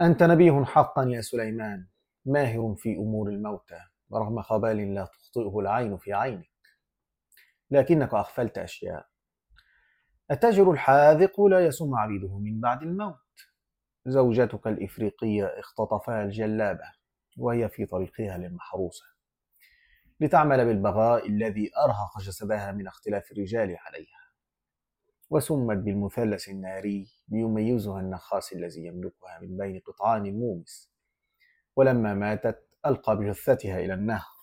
أنت نبيه حقا يا سليمان ماهر في أمور الموتى رغم خبال لا تخطئه العين في عينك. لكنك أغفلت أشياء. التاجر الحاذق لا يسم عبيده من بعد الموت. زوجتك الإفريقية اختطفها الجلابة وهي في طريقها للمحروسة لتعمل بالبغاء الذي أرهق جسدها من اختلاف الرجال عليها. وسمت بالمثلث الناري ليميزها النخاس الذي يملكها من بين قطعان المومس ولما ماتت ألقى بجثتها إلى النهر.